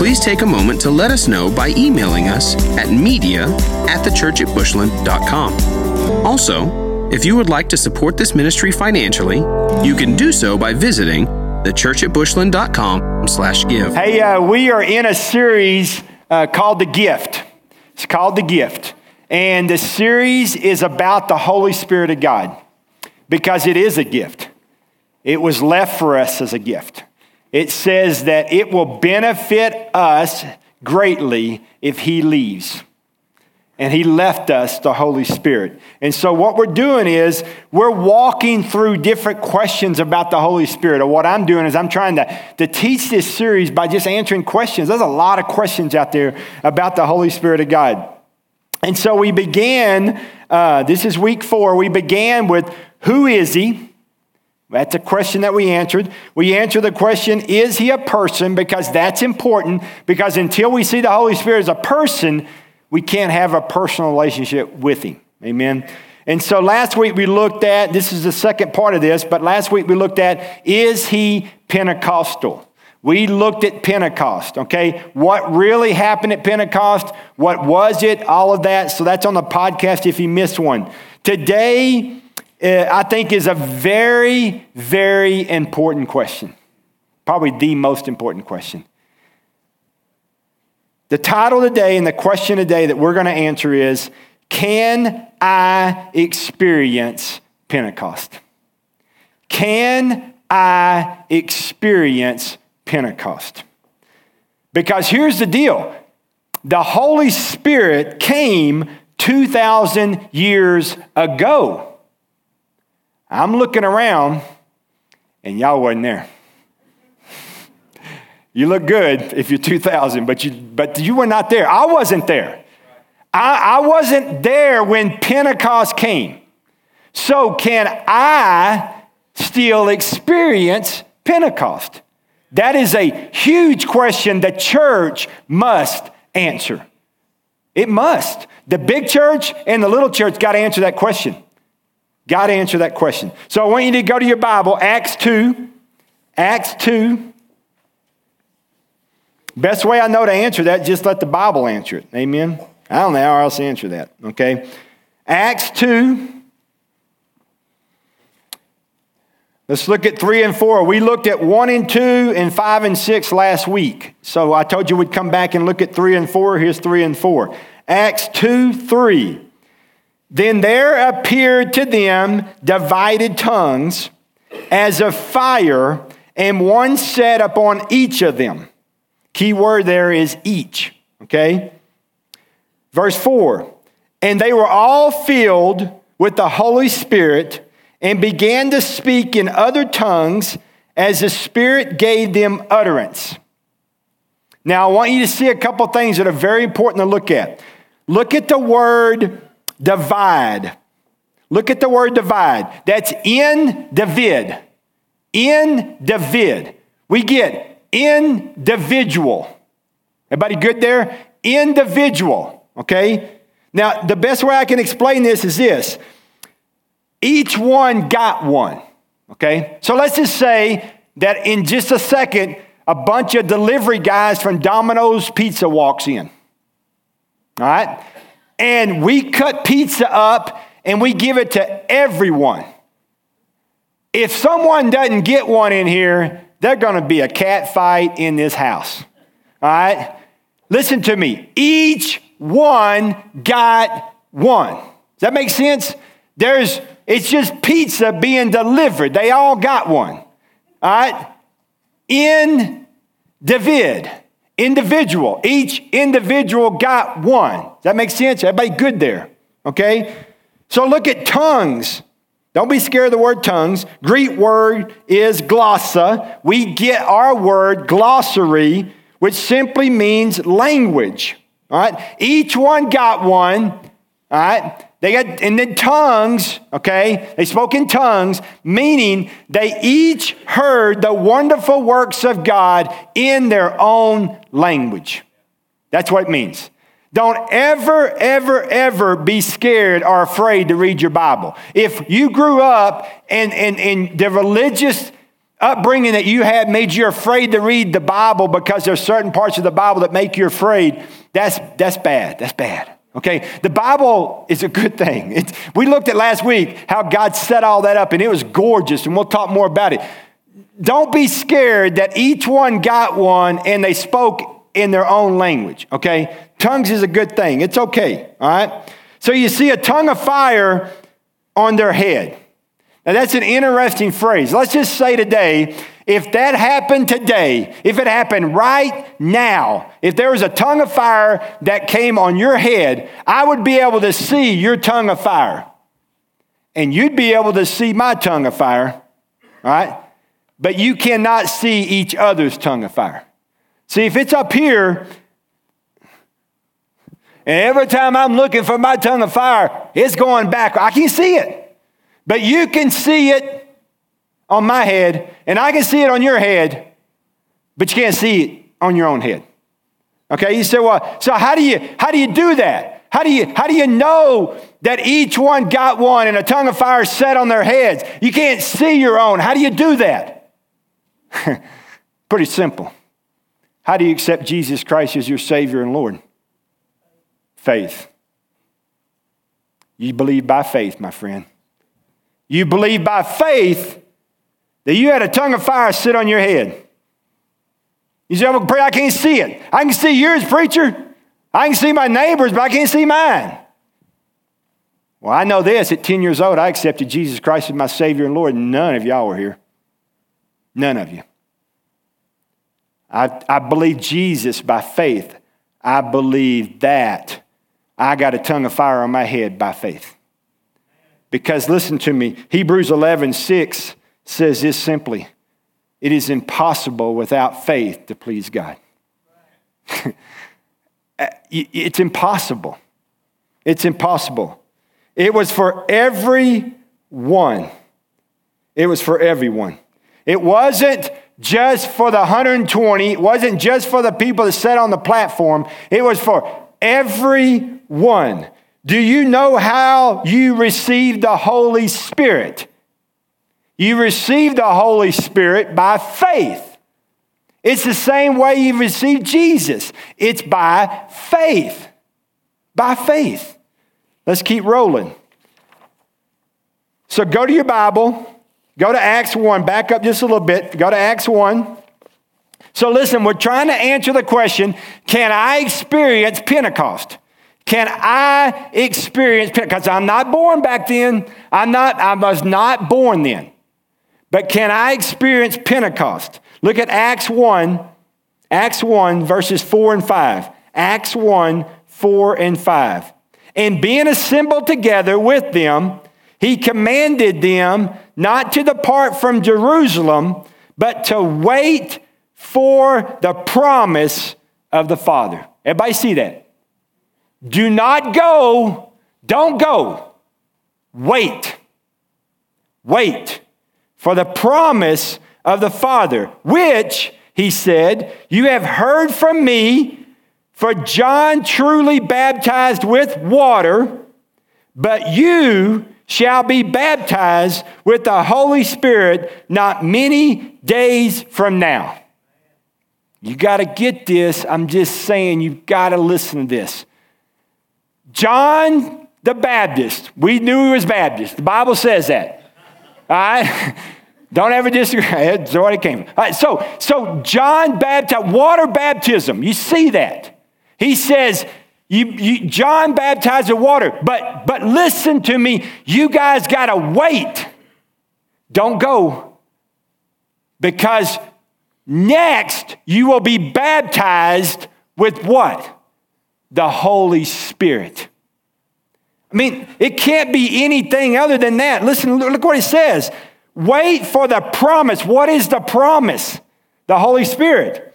please take a moment to let us know by emailing us at media at thechurchatbushland.com. Also, if you would like to support this ministry financially, you can do so by visiting thechurchatbushland.com slash give. Hey, uh, we are in a series uh, called The Gift. It's called The Gift. And the series is about the Holy Spirit of God because it is a gift. It was left for us as a gift it says that it will benefit us greatly if He leaves. And He left us the Holy Spirit. And so, what we're doing is we're walking through different questions about the Holy Spirit. Or what I'm doing is I'm trying to, to teach this series by just answering questions. There's a lot of questions out there about the Holy Spirit of God. And so, we began, uh, this is week four, we began with who is He? That's a question that we answered. We answered the question, is he a person? Because that's important, because until we see the Holy Spirit as a person, we can't have a personal relationship with him. Amen. And so last week we looked at, this is the second part of this, but last week we looked at, is he Pentecostal? We looked at Pentecost, okay? What really happened at Pentecost? What was it? All of that. So that's on the podcast if you missed one. Today, Uh, I think is a very, very important question. Probably the most important question. The title today and the question today that we're going to answer is Can I experience Pentecost? Can I experience Pentecost? Because here's the deal the Holy Spirit came 2,000 years ago. I'm looking around and y'all wasn't there. You look good if you're 2000, but you, but you were not there. I wasn't there. I, I wasn't there when Pentecost came. So, can I still experience Pentecost? That is a huge question the church must answer. It must. The big church and the little church got to answer that question. Got to answer that question. So I want you to go to your Bible, Acts 2. Acts 2. Best way I know to answer that, just let the Bible answer it. Amen. I don't know how else to answer that. Okay. Acts 2. Let's look at 3 and 4. We looked at 1 and 2 and 5 and 6 last week. So I told you we'd come back and look at 3 and 4. Here's 3 and 4. Acts 2 3. Then there appeared to them divided tongues as of fire, and one sat upon each of them. Key word there is each, okay? Verse 4 And they were all filled with the Holy Spirit and began to speak in other tongues as the Spirit gave them utterance. Now, I want you to see a couple things that are very important to look at. Look at the word divide. Look at the word divide. That's in David. In David. We get individual. Everybody good there? Individual. Okay? Now, the best way I can explain this is this each one got one. Okay? So let's just say that in just a second, a bunch of delivery guys from Domino's Pizza walks in. All right? And we cut pizza up and we give it to everyone. If someone doesn't get one in here, there's going to be a cat fight in this house. All right? Listen to me. Each one got one. Does that make sense? There's it's just pizza being delivered. They all got one. All right? In David individual. Each individual got one. Does that make sense? Everybody good there? Okay? So look at tongues. Don't be scared of the word tongues. Greek word is glossa. We get our word glossary, which simply means language. All right? Each one got one. All right? They got, and then tongues, okay? They spoke in tongues, meaning they each heard the wonderful works of God in their own language. That's what it means. Don't ever, ever, ever be scared or afraid to read your Bible. If you grew up and, and, and the religious upbringing that you had made you afraid to read the Bible because there's certain parts of the Bible that make you afraid, that's, that's bad. That's bad. Okay, the Bible is a good thing. We looked at last week how God set all that up, and it was gorgeous, and we'll talk more about it. Don't be scared that each one got one and they spoke in their own language. Okay, tongues is a good thing. It's okay. All right. So you see a tongue of fire on their head. Now that's an interesting phrase. Let's just say today if that happened today, if it happened right now, if there was a tongue of fire that came on your head, I would be able to see your tongue of fire. And you'd be able to see my tongue of fire, right? But you cannot see each other's tongue of fire. See, if it's up here, and every time I'm looking for my tongue of fire, it's going back. I can see it. But you can see it on my head, and I can see it on your head, but you can't see it on your own head. Okay, you say, well, so how do you how do you do that? How do you how do you know that each one got one and a tongue of fire set on their heads? You can't see your own. How do you do that? Pretty simple. How do you accept Jesus Christ as your Savior and Lord? Faith. You believe by faith, my friend. You believe by faith that you had a tongue of fire sit on your head. You say, I'm going to pray, I can't see it. I can see yours, preacher. I can see my neighbors, but I can't see mine. Well, I know this. At 10 years old, I accepted Jesus Christ as my Savior and Lord. None of y'all were here. None of you. I, I believe Jesus by faith. I believe that I got a tongue of fire on my head by faith. Because listen to me, Hebrews 11, 6 says this simply it is impossible without faith to please God. Uh, it's impossible. It's impossible. It was for everyone. It was for everyone. It wasn't just for the 120, it wasn't just for the people that sat on the platform, it was for everyone. Do you know how you received the Holy Spirit? You receive the Holy Spirit by faith. It's the same way you receive Jesus. It's by faith. By faith. Let's keep rolling. So go to your Bible, go to Acts 1, back up just a little bit, go to Acts 1. So listen, we're trying to answer the question can I experience Pentecost? Can I experience Pentecost? Because I'm not born back then. I'm not, I was not born then. But can I experience Pentecost? Look at Acts 1, Acts 1, verses 4 and 5. Acts 1, 4 and 5. And being assembled together with them, he commanded them not to depart from Jerusalem, but to wait for the promise of the Father. Everybody see that? Do not go, don't go. Wait. Wait for the promise of the Father, which, he said, you have heard from me, for John truly baptized with water, but you shall be baptized with the Holy Spirit not many days from now. You got to get this. I'm just saying, you've got to listen to this. John the Baptist, we knew he was Baptist. The Bible says that. Right? Don't ever disagree. That's what it came. So, so John baptized, water baptism. You see that. He says, you, you, John baptized with water, but, but listen to me. You guys got to wait. Don't go. Because next you will be baptized with what? The Holy Spirit. I mean, it can't be anything other than that. Listen, look what he says. Wait for the promise. What is the promise? The Holy Spirit.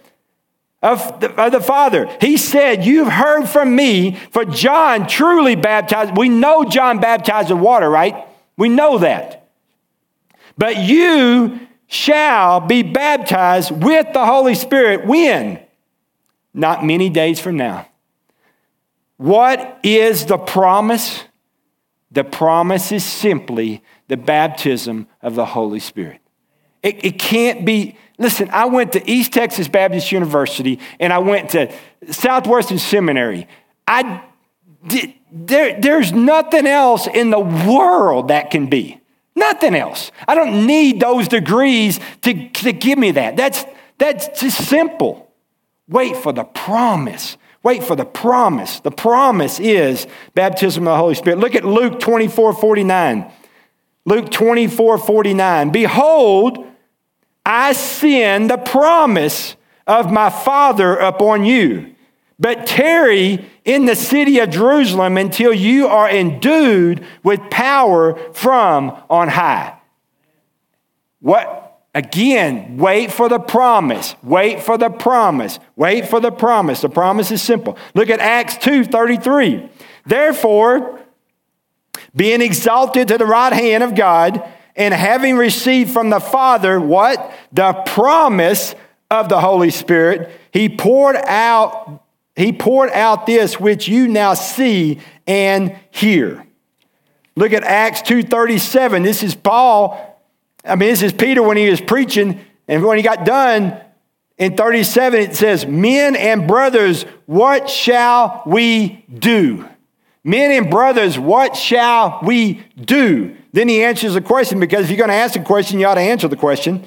of the, of the Father. He said, You've heard from me, for John truly baptized. We know John baptized with water, right? We know that. But you shall be baptized with the Holy Spirit when? Not many days from now. What is the promise? The promise is simply the baptism of the Holy Spirit. It, it can't be, listen, I went to East Texas Baptist University and I went to Southwestern Seminary. I did, there, there's nothing else in the world that can be. Nothing else. I don't need those degrees to, to give me that. That's, that's just simple. Wait for the promise. Wait for the promise. The promise is baptism of the Holy Spirit. Look at Luke 24 49. Luke 24 49. Behold, I send the promise of my Father upon you. But tarry in the city of Jerusalem until you are endued with power from on high. What? Again, wait for the promise. Wait for the promise. Wait for the promise. The promise is simple. Look at Acts 2 33. Therefore, being exalted to the right hand of God, and having received from the Father what? The promise of the Holy Spirit, he poured out he poured out this which you now see and hear. Look at Acts 2:37. This is Paul. I mean, this is Peter when he was preaching, and when he got done in 37, it says, Men and brothers, what shall we do? Men and brothers, what shall we do? Then he answers the question because if you're going to ask a question, you ought to answer the question.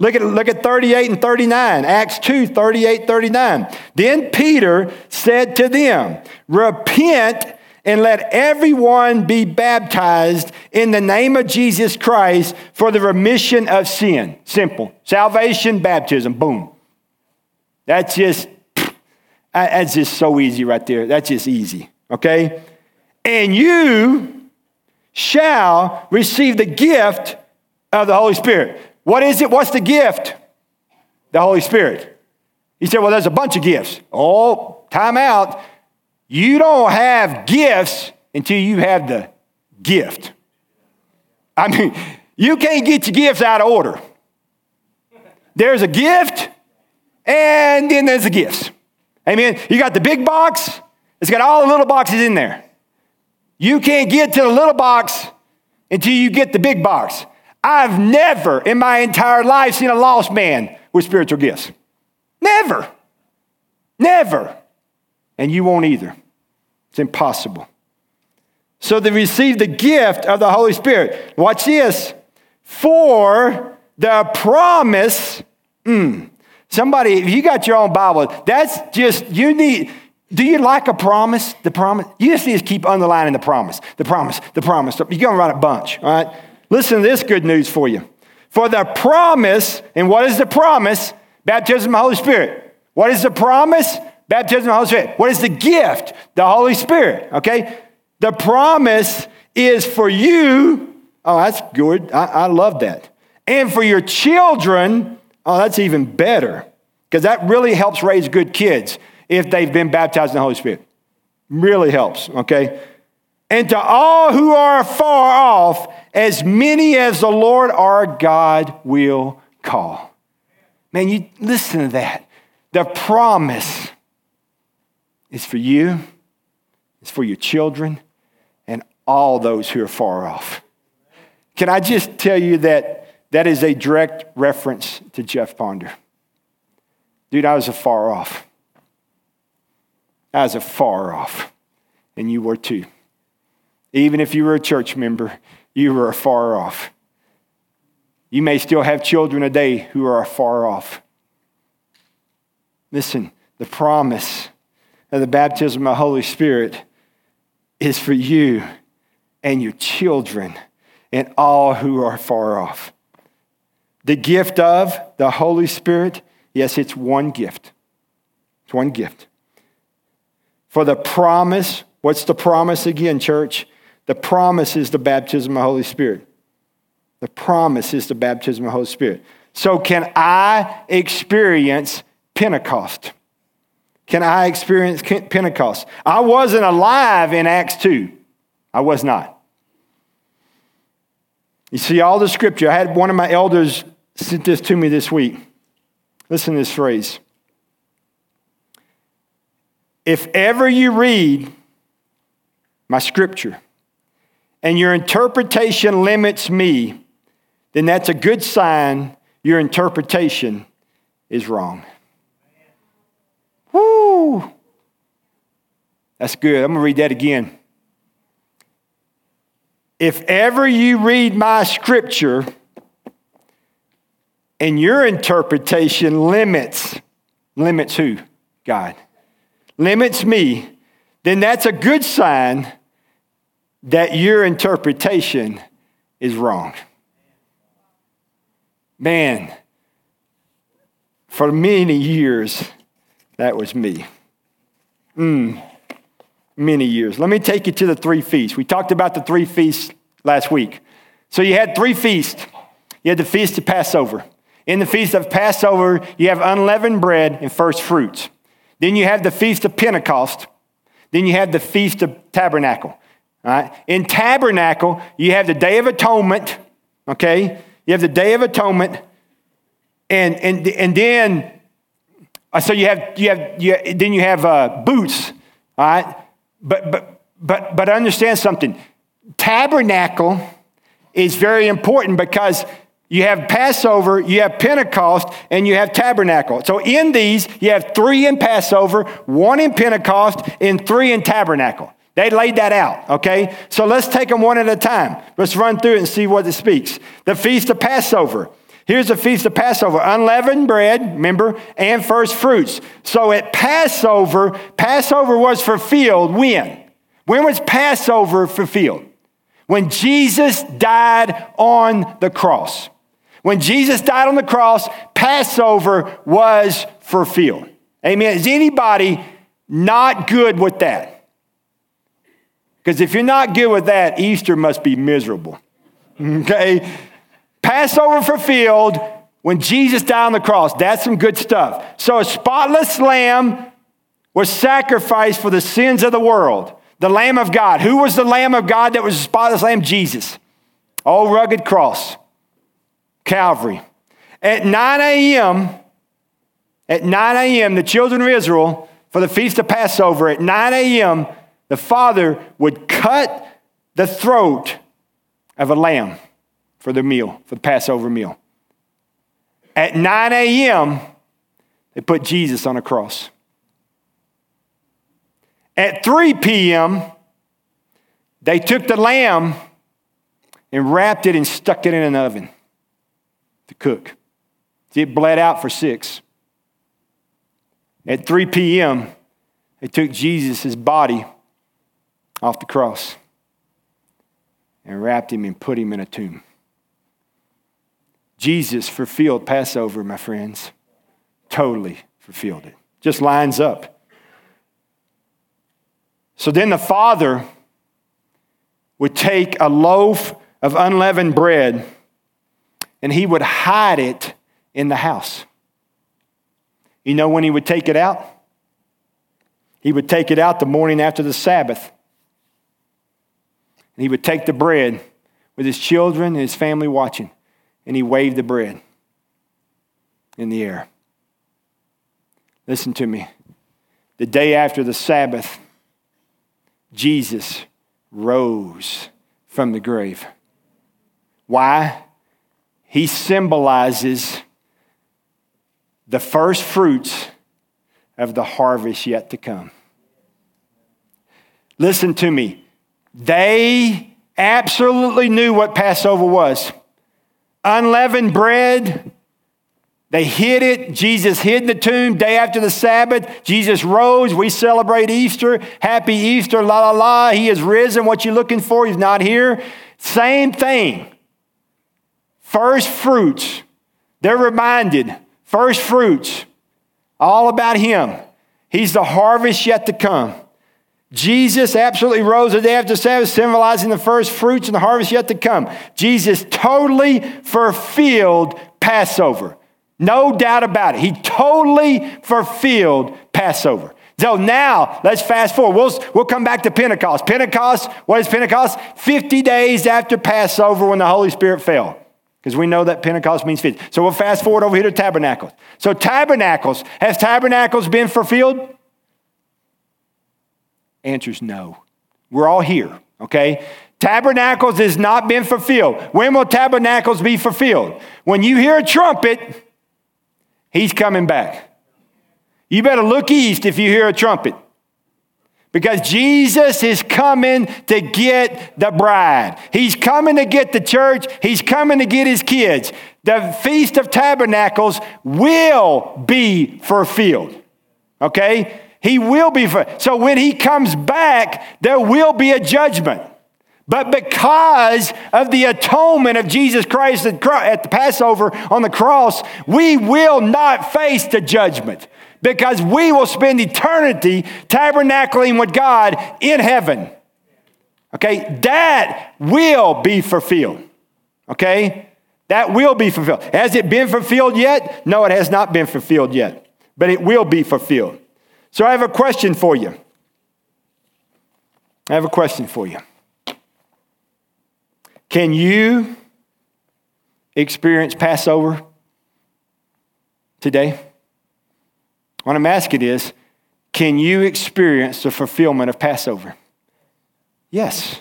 Look at, look at 38 and 39, Acts 2 38, 39. Then Peter said to them, Repent and let everyone be baptized in the name of Jesus Christ for the remission of sin. Simple. Salvation, baptism, boom. That's just, that's just so easy right there. That's just easy, okay? And you shall receive the gift of the Holy Spirit. What is it? What's the gift? The Holy Spirit. He said, Well, there's a bunch of gifts. Oh, time out. You don't have gifts until you have the gift. I mean, you can't get your gifts out of order. There's a gift, and then there's the gifts. Amen. You got the big box, it's got all the little boxes in there. You can't get to the little box until you get the big box. I've never in my entire life seen a lost man with spiritual gifts. Never. Never. And you won't either. It's impossible. So they receive the gift of the Holy Spirit. Watch this. For the promise. Mm, somebody, if you got your own Bible, that's just, you need, do you like a promise? The promise? You just need to keep underlining the promise, the promise, the promise. You're going to write a bunch, all right? Listen to this good news for you. For the promise, and what is the promise? Baptism of the Holy Spirit. What is the promise? Baptism of the Holy Spirit. What is the gift? The Holy Spirit, okay? The promise is for you. Oh, that's good. I, I love that. And for your children, oh, that's even better because that really helps raise good kids if they've been baptized in the Holy Spirit. Really helps, okay? And to all who are far off, as many as the Lord our God will call. Man, you listen to that. The promise is for you, it's for your children, and all those who are far off. Can I just tell you that that is a direct reference to Jeff Ponder? Dude, I was a far off. I was a far off, and you were too. Even if you were a church member, you were far off. You may still have children today who are far off. Listen, the promise of the baptism of the Holy Spirit is for you and your children and all who are far off. The gift of the Holy Spirit, yes, it's one gift. It's one gift. For the promise, what's the promise again, church? The promise is the baptism of the Holy Spirit. The promise is the baptism of the Holy Spirit. So, can I experience Pentecost? Can I experience Pentecost? I wasn't alive in Acts 2. I was not. You see, all the scripture, I had one of my elders sent this to me this week. Listen to this phrase. If ever you read my scripture and your interpretation limits me, then that's a good sign your interpretation is wrong. Woo! That's good. I'm going to read that again. If ever you read my scripture and your interpretation limits, limits who? God. Limits me, then that's a good sign that your interpretation is wrong. Man, for many years, that was me. Mm, many years. Let me take you to the three feasts. We talked about the three feasts last week. So you had three feasts. You had the feast of Passover. In the feast of Passover, you have unleavened bread and first fruits. Then you have the feast of Pentecost. Then you have the feast of Tabernacle. All right? In Tabernacle, you have the Day of Atonement. Okay? You have the Day of Atonement. And, and, and then so you have, you have, you, then you have uh, Booths, all right? But, but, but, but understand something. Tabernacle is very important because you have Passover, you have Pentecost, and you have Tabernacle. So in these, you have three in Passover, one in Pentecost, and three in Tabernacle. They laid that out, okay? So let's take them one at a time. Let's run through it and see what it speaks. The Feast of Passover. Here's the feast of Passover unleavened bread, remember, and first fruits. So at Passover, Passover was fulfilled when? When was Passover fulfilled? When Jesus died on the cross. When Jesus died on the cross, Passover was fulfilled. Amen. Is anybody not good with that? Because if you're not good with that, Easter must be miserable. Okay? Passover fulfilled when Jesus died on the cross. That's some good stuff. So a spotless lamb was sacrificed for the sins of the world. The Lamb of God. Who was the Lamb of God that was a spotless lamb? Jesus. Oh, rugged cross. Calvary. At 9 a.m., at 9 a.m., the children of Israel, for the feast of Passover, at 9 a.m., the father would cut the throat of a lamb for the meal, for the Passover meal. At 9 a.m., they put Jesus on a cross. At 3 p.m., they took the lamb and wrapped it and stuck it in an oven to cook. It bled out for six. At 3 p.m., they took Jesus' body off the cross and wrapped him and put him in a tomb. Jesus fulfilled Passover, my friends. Totally fulfilled it. Just lines up. So then the Father would take a loaf of unleavened bread and he would hide it in the house. You know when he would take it out? He would take it out the morning after the Sabbath. And he would take the bread with his children and his family watching and he waved the bread in the air. Listen to me. The day after the Sabbath, Jesus rose from the grave. Why? He symbolizes the first fruits of the harvest yet to come. Listen to me. They absolutely knew what Passover was unleavened bread. They hid it. Jesus hid the tomb day after the Sabbath. Jesus rose. We celebrate Easter. Happy Easter, la la la. He is risen. What you looking for? He's not here. Same thing. First fruits. They're reminded. First fruits. All about Him. He's the harvest yet to come. Jesus absolutely rose the day after Sabbath, symbolizing the first fruits and the harvest yet to come. Jesus totally fulfilled Passover. No doubt about it. He totally fulfilled Passover. So now let's fast forward. We'll, we'll come back to Pentecost. Pentecost, what is Pentecost? 50 days after Passover when the Holy Spirit fell. Because we know that Pentecost means 50. So we'll fast forward over here to tabernacles. So tabernacles, has tabernacles been fulfilled? Answer's no. We're all here, okay? Tabernacles has not been fulfilled. When will tabernacles be fulfilled? When you hear a trumpet, he's coming back. You better look east if you hear a trumpet. Because Jesus is coming to get the bride. He's coming to get the church. He's coming to get his kids. The Feast of Tabernacles will be fulfilled. Okay? He will be. So when he comes back, there will be a judgment. But because of the atonement of Jesus Christ at the Passover on the cross, we will not face the judgment because we will spend eternity tabernacling with God in heaven. Okay, that will be fulfilled. Okay, that will be fulfilled. Has it been fulfilled yet? No, it has not been fulfilled yet, but it will be fulfilled. So I have a question for you. I have a question for you. Can you experience Passover today? What I'm asking is can you experience the fulfillment of Passover? Yes.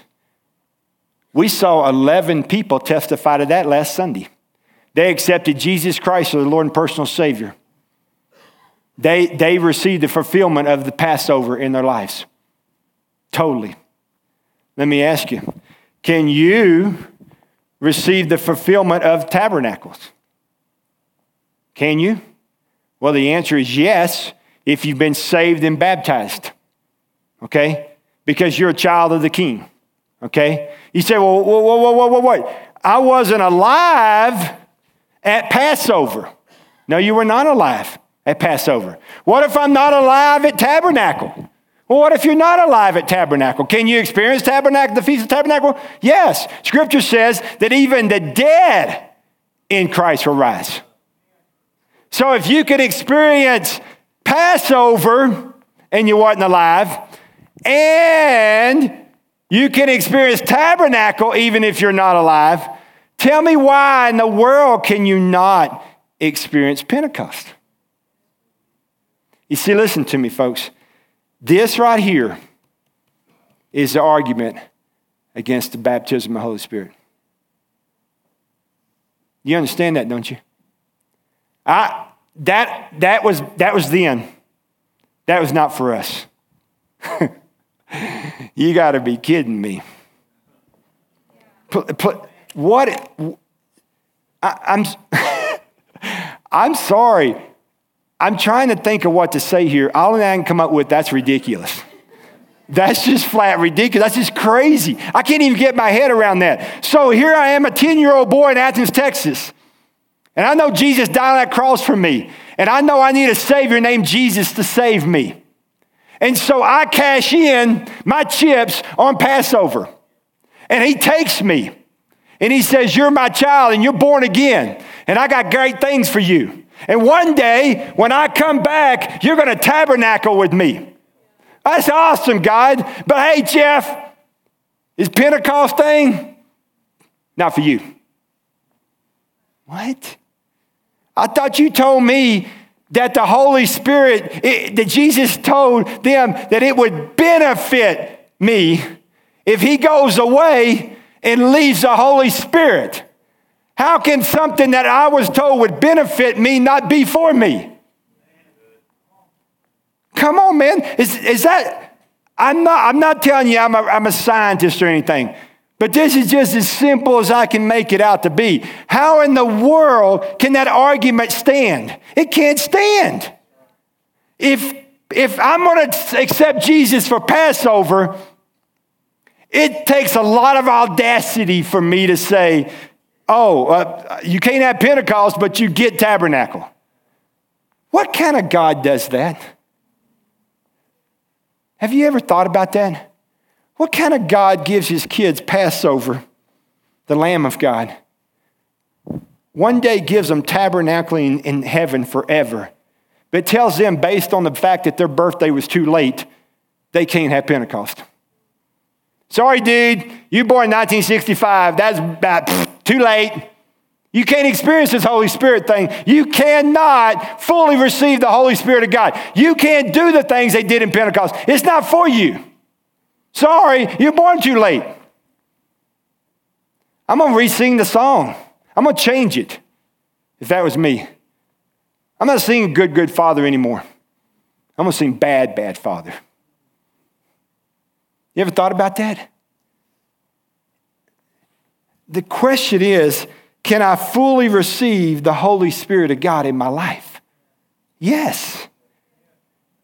We saw 11 people testify to that last Sunday. They accepted Jesus Christ as the Lord and personal Savior. They, they received the fulfillment of the Passover in their lives. Totally. Let me ask you can you receive the fulfillment of tabernacles? Can you? Well, the answer is yes, if you've been saved and baptized, okay? Because you're a child of the king, okay? You say, well, whoa, whoa, whoa, whoa, wait. I wasn't alive at Passover. No, you were not alive at Passover. What if I'm not alive at Tabernacle? Well, what if you're not alive at Tabernacle? Can you experience Tabernacle, the Feast of Tabernacle? Yes. Scripture says that even the dead in Christ will rise. So if you could experience Passover and you wasn't alive, and you can experience tabernacle even if you're not alive, tell me why in the world can you not experience Pentecost? You see, listen to me, folks. This right here is the argument against the baptism of the Holy Spirit. You understand that, don't you? I, that, that, was, that was then. That was not for us. you got to be kidding me. What? I, I'm, I'm sorry. I'm trying to think of what to say here. All I can come up with, that's ridiculous. That's just flat ridiculous. That's just crazy. I can't even get my head around that. So here I am, a 10 year old boy in Athens, Texas. And I know Jesus died on that cross for me. And I know I need a Savior named Jesus to save me. And so I cash in my chips on Passover. And He takes me. And He says, You're my child and you're born again. And I got great things for you. And one day, when I come back, you're going to tabernacle with me. That's awesome, God. But hey, Jeff, is Pentecost thing not for you. What? I thought you told me that the Holy Spirit, it, that Jesus told them that it would benefit me if He goes away and leaves the Holy Spirit. How can something that I was told would benefit me not be for me? Come on, man. Is, is that, I'm not, I'm not telling you I'm a, I'm a scientist or anything. But this is just as simple as I can make it out to be. How in the world can that argument stand? It can't stand. If, if I'm going to accept Jesus for Passover, it takes a lot of audacity for me to say, oh, uh, you can't have Pentecost, but you get tabernacle. What kind of God does that? Have you ever thought about that? What kind of God gives his kids Passover, the Lamb of God? One day gives them tabernacling in heaven forever but tells them based on the fact that their birthday was too late, they can't have Pentecost. Sorry, dude, you born 1965. That's about, too late. You can't experience this Holy Spirit thing. You cannot fully receive the Holy Spirit of God. You can't do the things they did in Pentecost. It's not for you. Sorry, you're born too late. I'm going to re sing the song. I'm going to change it if that was me. I'm not singing Good, Good Father anymore. I'm going to sing Bad, Bad Father. You ever thought about that? The question is can I fully receive the Holy Spirit of God in my life? Yes.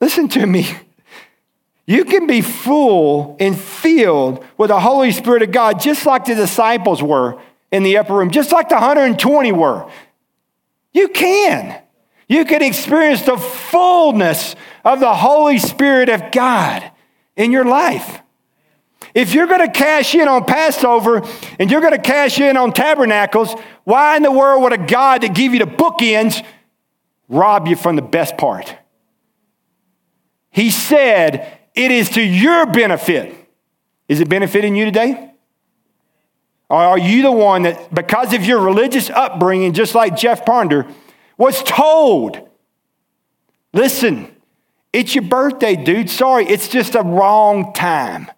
Listen to me. You can be full and filled with the Holy Spirit of God just like the disciples were in the upper room, just like the 120 were. You can. You can experience the fullness of the Holy Spirit of God in your life. If you're going to cash in on Passover and you're going to cash in on tabernacles, why in the world would a God that give you the bookends rob you from the best part? He said, It is to your benefit. Is it benefiting you today? Or are you the one that, because of your religious upbringing, just like Jeff Ponder, was told, listen, it's your birthday, dude. Sorry, it's just a wrong time.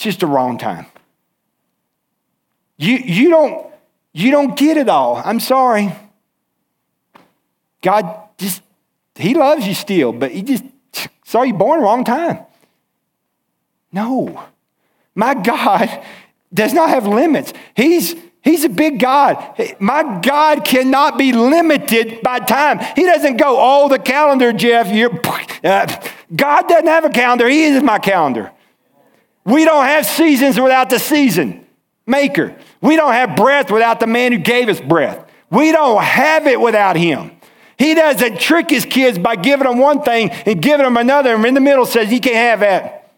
It's just the wrong time. You, you, don't, you don't get it all. I'm sorry. God just, He loves you still, but He just, saw you're born wrong time. No. My God does not have limits. He's, he's a big God. My God cannot be limited by time. He doesn't go, oh, the calendar, Jeff. You're, God doesn't have a calendar. He is my calendar. We don't have seasons without the season maker. We don't have breath without the man who gave us breath. We don't have it without him. He doesn't trick his kids by giving them one thing and giving them another, and in the middle says, You can't have that.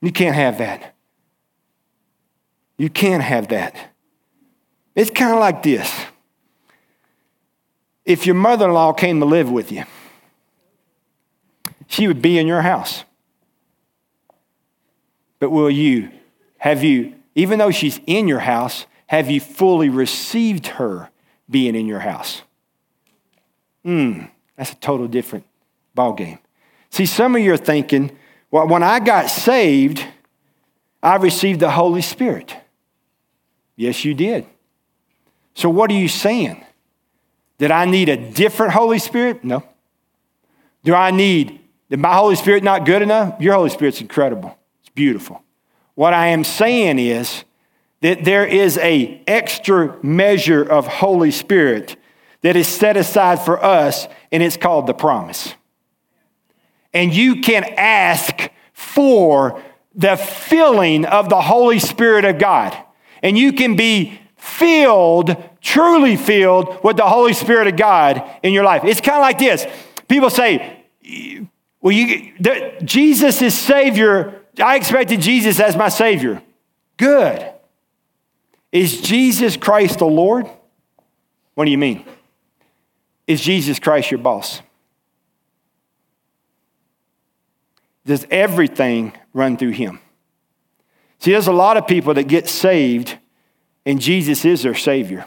You can't have that. You can't have that. It's kind of like this. If your mother in law came to live with you, she would be in your house. But will you, have you, even though she's in your house, have you fully received her being in your house? Hmm, that's a total different ballgame. See, some of you are thinking, well, when I got saved, I received the Holy Spirit. Yes, you did. So, what are you saying? Did I need a different Holy Spirit? No. Do I need, did my Holy Spirit not good enough? Your Holy Spirit's incredible beautiful. What I am saying is that there is a extra measure of Holy Spirit that is set aside for us, and it's called the promise. And you can ask for the filling of the Holy Spirit of God. And you can be filled, truly filled with the Holy Spirit of God in your life. It's kind of like this. People say, well, you, the, Jesus is Savior I expected Jesus as my Savior. Good. Is Jesus Christ the Lord? What do you mean? Is Jesus Christ your boss? Does everything run through him? See, there's a lot of people that get saved and Jesus is their Savior.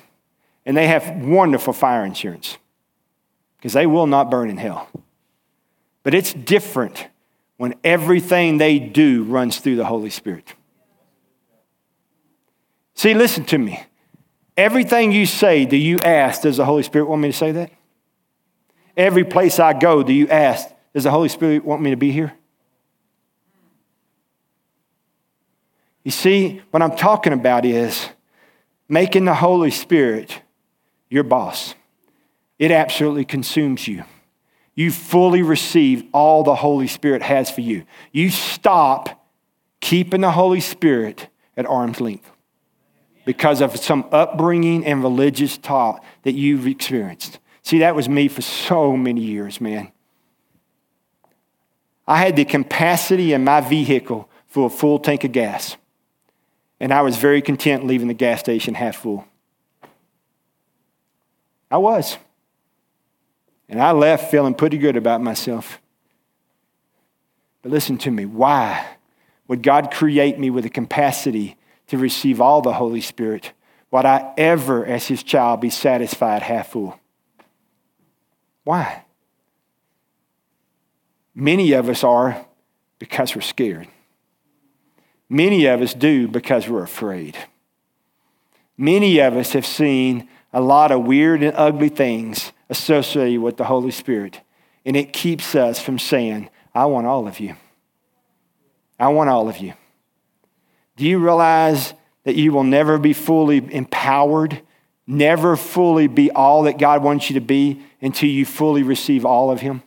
And they have wonderful fire insurance because they will not burn in hell. But it's different when everything they do runs through the Holy Spirit. See, listen to me. Everything you say, do you ask, does the Holy Spirit want me to say that? Every place I go, do you ask, does the Holy Spirit want me to be here? You see, what I'm talking about is making the Holy Spirit your boss. It absolutely consumes you you fully receive all the Holy Spirit has for you. You stop keeping the Holy Spirit at arm's length because of some upbringing and religious thought that you've experienced. See, that was me for so many years, man. I had the capacity in my vehicle for a full tank of gas, and I was very content leaving the gas station half full. I was. And I left feeling pretty good about myself. But listen to me why would God create me with a capacity to receive all the Holy Spirit? Would I ever, as His child, be satisfied half full? Why? Many of us are because we're scared. Many of us do because we're afraid. Many of us have seen a lot of weird and ugly things associated with the Holy Spirit, and it keeps us from saying, I want all of you. I want all of you. Do you realize that you will never be fully empowered, never fully be all that God wants you to be until you fully receive all of Him?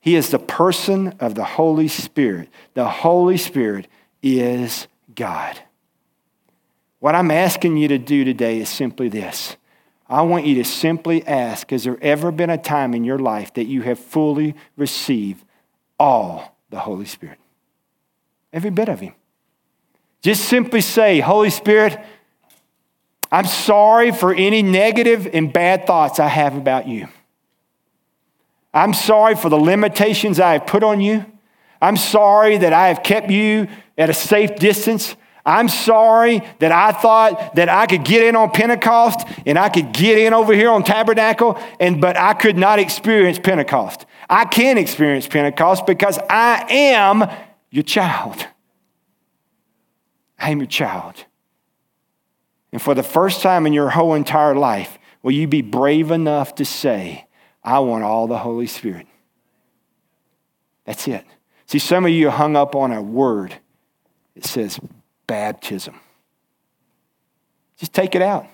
He is the person of the Holy Spirit. The Holy Spirit is God. What I'm asking you to do today is simply this. I want you to simply ask Has there ever been a time in your life that you have fully received all the Holy Spirit? Every bit of Him. Just simply say, Holy Spirit, I'm sorry for any negative and bad thoughts I have about you. I'm sorry for the limitations I have put on you. I'm sorry that I have kept you at a safe distance. I'm sorry that I thought that I could get in on Pentecost and I could get in over here on Tabernacle, and but I could not experience Pentecost. I can experience Pentecost because I am your child. I am your child. And for the first time in your whole entire life, will you be brave enough to say, I want all the Holy Spirit? That's it. See, some of you are hung up on a word. It says baptism. Just take it out.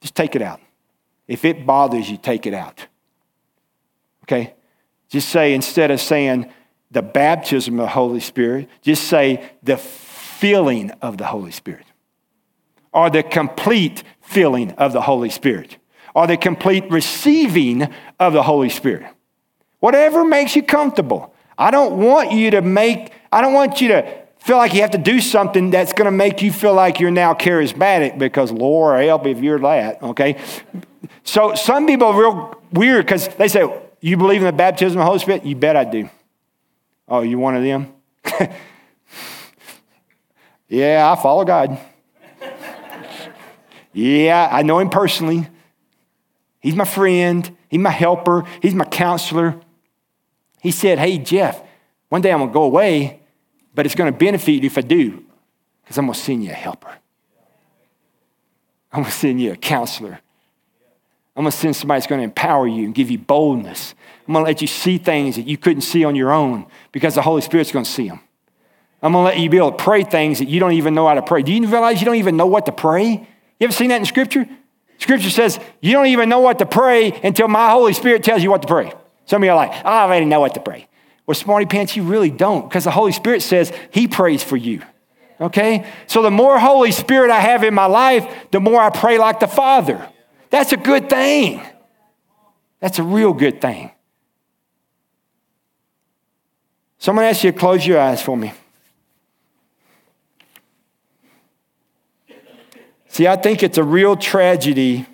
Just take it out. If it bothers you, take it out. Okay? Just say, instead of saying the baptism of the Holy Spirit, just say the filling of the Holy Spirit or the complete filling of the Holy Spirit or the complete receiving of the Holy Spirit. Whatever makes you comfortable. I don't want you to make, I don't want you to feel like you have to do something that's going to make you feel like you're now charismatic because Lord help if you're that, okay? So some people are real weird because they say, You believe in the baptism of the Holy Spirit? You bet I do. Oh, you one of them? yeah, I follow God. yeah, I know him personally. He's my friend, he's my helper, he's my counselor. He said, Hey, Jeff, one day I'm going to go away but it's going to benefit you if I do, because I'm going to send you a helper. I'm going to send you a counselor. I'm going to send somebody that's going to empower you and give you boldness. I'm going to let you see things that you couldn't see on your own because the Holy Spirit's going to see them. I'm going to let you be able to pray things that you don't even know how to pray. Do you realize you don't even know what to pray? You ever seen that in Scripture? Scripture says you don't even know what to pray until my Holy Spirit tells you what to pray. Some of you are like, I already know what to pray. Well, smarty pants, you really don't, because the Holy Spirit says He prays for you. Okay? So the more Holy Spirit I have in my life, the more I pray like the Father. That's a good thing. That's a real good thing. Someone ask you to close your eyes for me. See, I think it's a real tragedy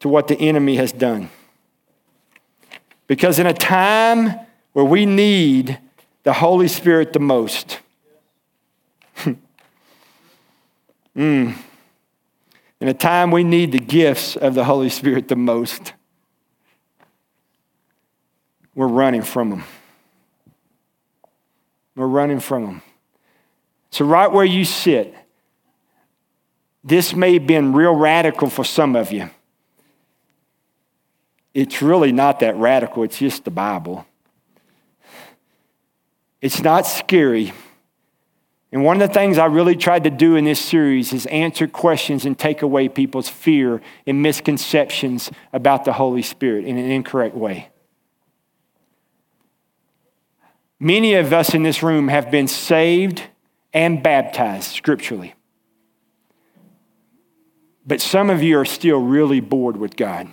to what the enemy has done. Because in a time where we need the Holy Spirit the most. mm. In a time we need the gifts of the Holy Spirit the most, we're running from them. We're running from them. So, right where you sit, this may have been real radical for some of you. It's really not that radical, it's just the Bible. It's not scary. And one of the things I really tried to do in this series is answer questions and take away people's fear and misconceptions about the Holy Spirit in an incorrect way. Many of us in this room have been saved and baptized scripturally. But some of you are still really bored with God.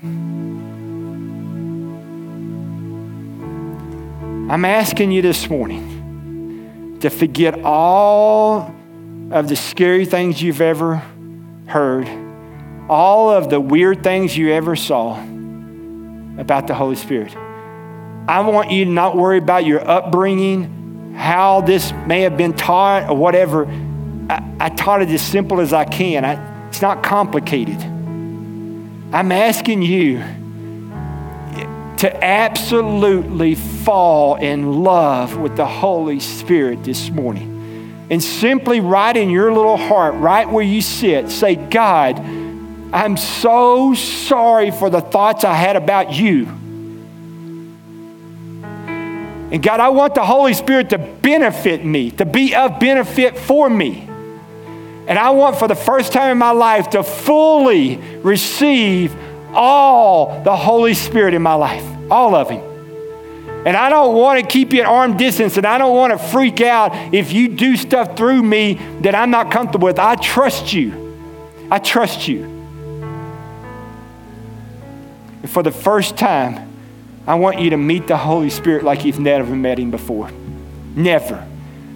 I'm asking you this morning to forget all of the scary things you've ever heard, all of the weird things you ever saw, about the Holy Spirit. I want you to not worry about your upbringing, how this may have been taught, or whatever. I, I taught it as simple as I can. I, it's not complicated. I'm asking you to absolutely fall in love with the Holy Spirit this morning. And simply right in your little heart, right where you sit, say, God, I'm so sorry for the thoughts I had about you. And God, I want the Holy Spirit to benefit me, to be of benefit for me. And I want for the first time in my life to fully receive all the Holy Spirit in my life, all of Him. And I don't want to keep you at arm distance, and I don't want to freak out if you do stuff through me that I'm not comfortable with. I trust you. I trust you. And for the first time, I want you to meet the Holy Spirit like you've never met him before. Never.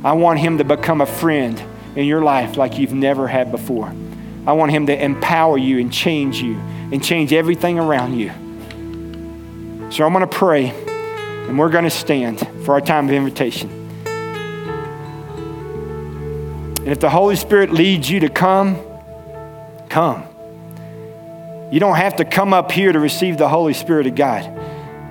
I want him to become a friend in your life like you've never had before. I want him to empower you and change you and change everything around you. So I'm going to pray and we're going to stand for our time of invitation. And if the Holy Spirit leads you to come, come. You don't have to come up here to receive the Holy Spirit of God.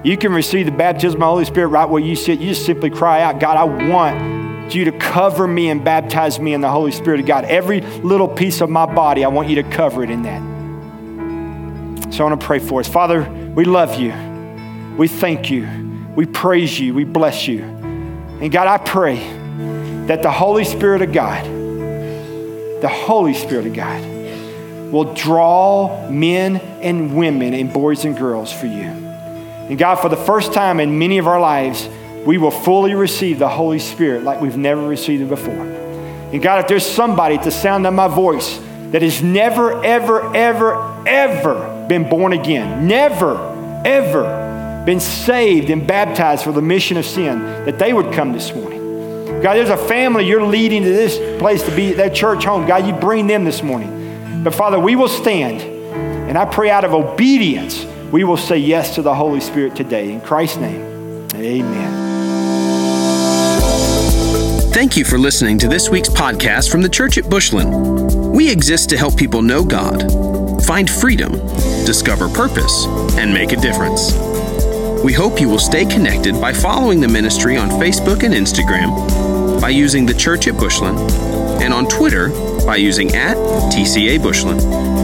You can receive the baptism of the Holy Spirit right where you sit. You just simply cry out, God, I want you to cover me and baptize me in the Holy Spirit of God. Every little piece of my body, I want you to cover it in that. So I want to pray for us. Father, we love you. We thank you. We praise you. We bless you. And God, I pray that the Holy Spirit of God, the Holy Spirit of God, will draw men and women and boys and girls for you. And God, for the first time in many of our lives, we will fully receive the Holy Spirit like we've never received it before. And God, if there's somebody at the sound of my voice that has never, ever, ever, ever been born again, never, ever been saved and baptized for the mission of sin, that they would come this morning. God, there's a family you're leading to this place to be their church home. God, you bring them this morning. But Father, we will stand, and I pray out of obedience we will say yes to the Holy Spirit today. In Christ's name, amen. Thank you for listening to this week's podcast from the Church at Bushland. We exist to help people know God, find freedom, discover purpose, and make a difference. We hope you will stay connected by following the ministry on Facebook and Instagram, by using the Church at Bushland, and on Twitter by using at TCA Bushland.